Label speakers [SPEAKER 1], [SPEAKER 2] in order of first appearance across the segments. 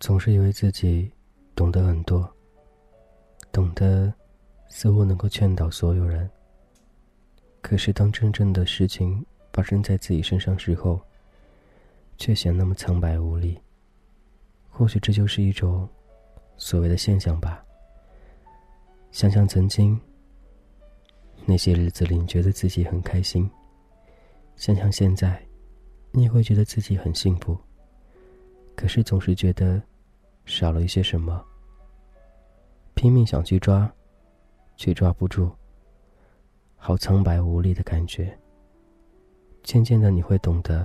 [SPEAKER 1] 总是以为自己懂得很多，懂得似乎能够劝导所有人。可是当真正的事情发生在自己身上之后，却显那么苍白无力。或许这就是一种所谓的现象吧。想想曾经那些日子里，你觉得自己很开心；想想现在，你也会觉得自己很幸福。可是总是觉得。少了一些什么，拼命想去抓，却抓不住。好苍白无力的感觉。渐渐的，你会懂得，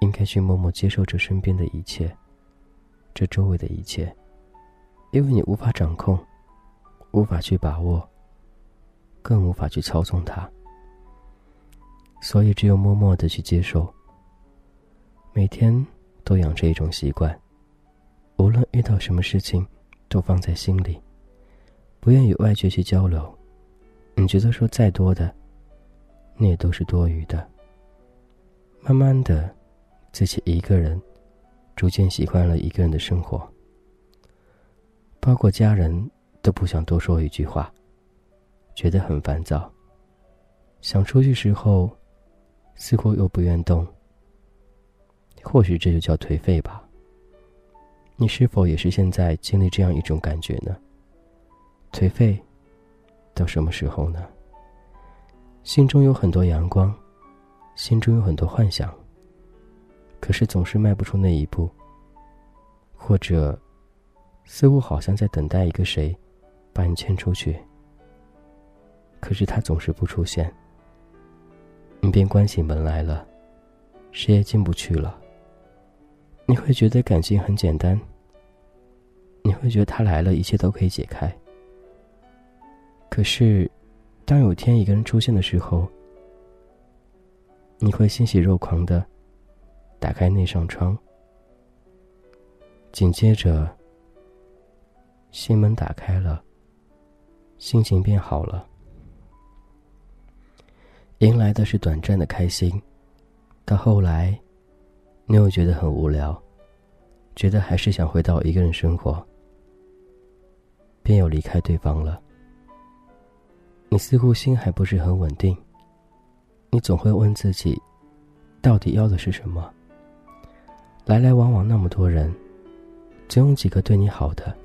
[SPEAKER 1] 应该去默默接受这身边的一切，这周围的一切，因为你无法掌控，无法去把握，更无法去操纵它。所以，只有默默的去接受。每天都养成一种习惯。无论遇到什么事情，都放在心里，不愿与外界去交流。你觉得说再多的，那也都是多余的。慢慢的，自己一个人，逐渐习惯了一个人的生活。包括家人都不想多说一句话，觉得很烦躁。想出去时候，似乎又不愿动。或许这就叫颓废吧。你是否也是现在经历这样一种感觉呢？颓废，到什么时候呢？心中有很多阳光，心中有很多幻想，可是总是迈不出那一步。或者，似乎好像在等待一个谁，把你牵出去。可是他总是不出现，你便关起门来了，谁也进不去了。你会觉得感情很简单。你会觉得他来了，一切都可以解开。可是，当有天一个人出现的时候，你会欣喜若狂的打开那扇窗，紧接着，心门打开了，心情变好了，迎来的是短暂的开心。到后来，你又觉得很无聊，觉得还是想回到一个人生活。便又离开对方了。你似乎心还不是很稳定。你总会问自己，到底要的是什么？来来往往那么多人，总有几个对你好的。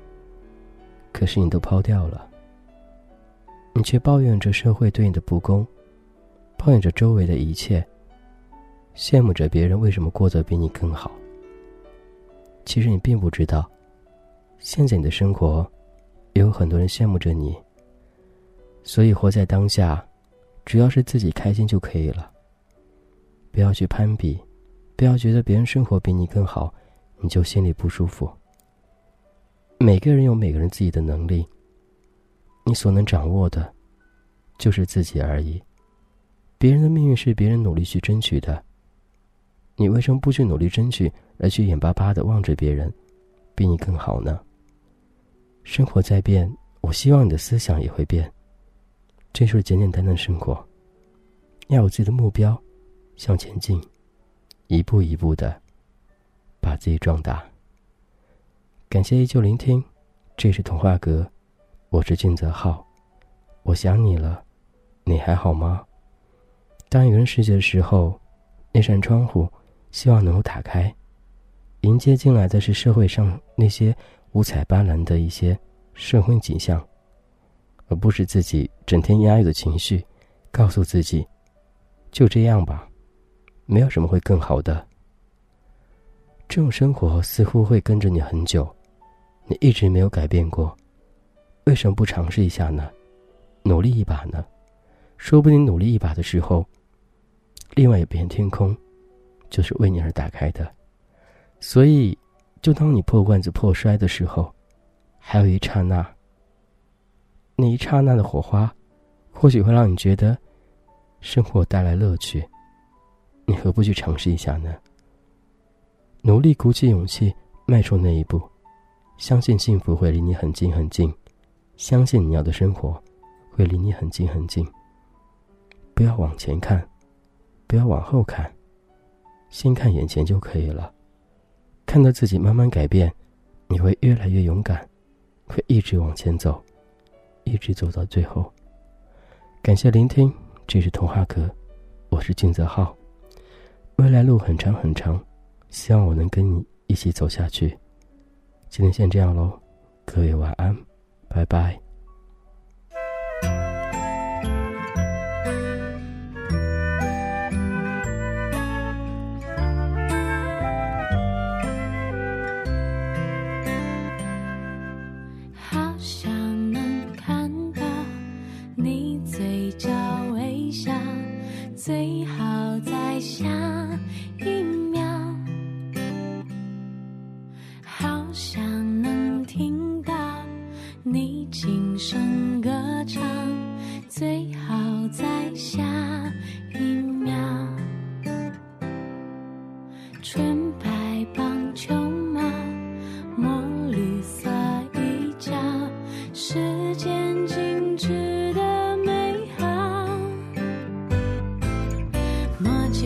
[SPEAKER 1] 可是你都抛掉了。你却抱怨着社会对你的不公，抱怨着周围的一切，羡慕着别人为什么过得比你更好。其实你并不知道，现在你的生活。也有很多人羡慕着你，所以活在当下，只要是自己开心就可以了。不要去攀比，不要觉得别人生活比你更好，你就心里不舒服。每个人有每个人自己的能力，你所能掌握的，就是自己而已。别人的命运是别人努力去争取的，你为什么不去努力争取，而去眼巴巴的望着别人比你更好呢？生活在变，我希望你的思想也会变。这就是简简单单的生活，要有自己的目标，向前进，一步一步的把自己壮大。感谢依旧聆听，这是童话阁，我是俊泽浩，我想你了，你还好吗？当一个人世界的时候，那扇窗户希望能够打开，迎接进来的是社会上那些。五彩斑斓的一些社会景象，而不是自己整天压抑的情绪，告诉自己，就这样吧，没有什么会更好的。这种生活似乎会跟着你很久，你一直没有改变过，为什么不尝试一下呢？努力一把呢？说不定努力一把的时候，另外一片天空，就是为你而打开的，所以。就当你破罐子破摔的时候，还有一刹那。那一刹那的火花，或许会让你觉得生活带来乐趣。你何不去尝试一下呢？努力鼓起勇气，迈出那一步，相信幸福会离你很近很近，相信你要的生活会离你很近很近。不要往前看，不要往后看，先看眼前就可以了。看到自己慢慢改变，你会越来越勇敢，会一直往前走，一直走到最后。感谢聆听，这是童话阁，我是俊泽浩。未来路很长很长，希望我能跟你一起走下去。今天先这样喽，各位晚安，拜拜。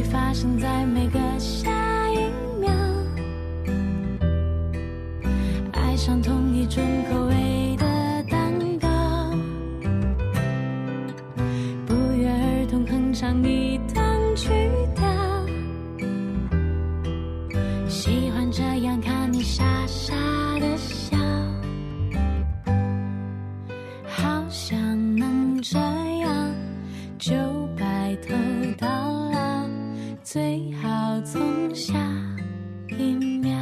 [SPEAKER 2] 发生在每个下最好从下一秒。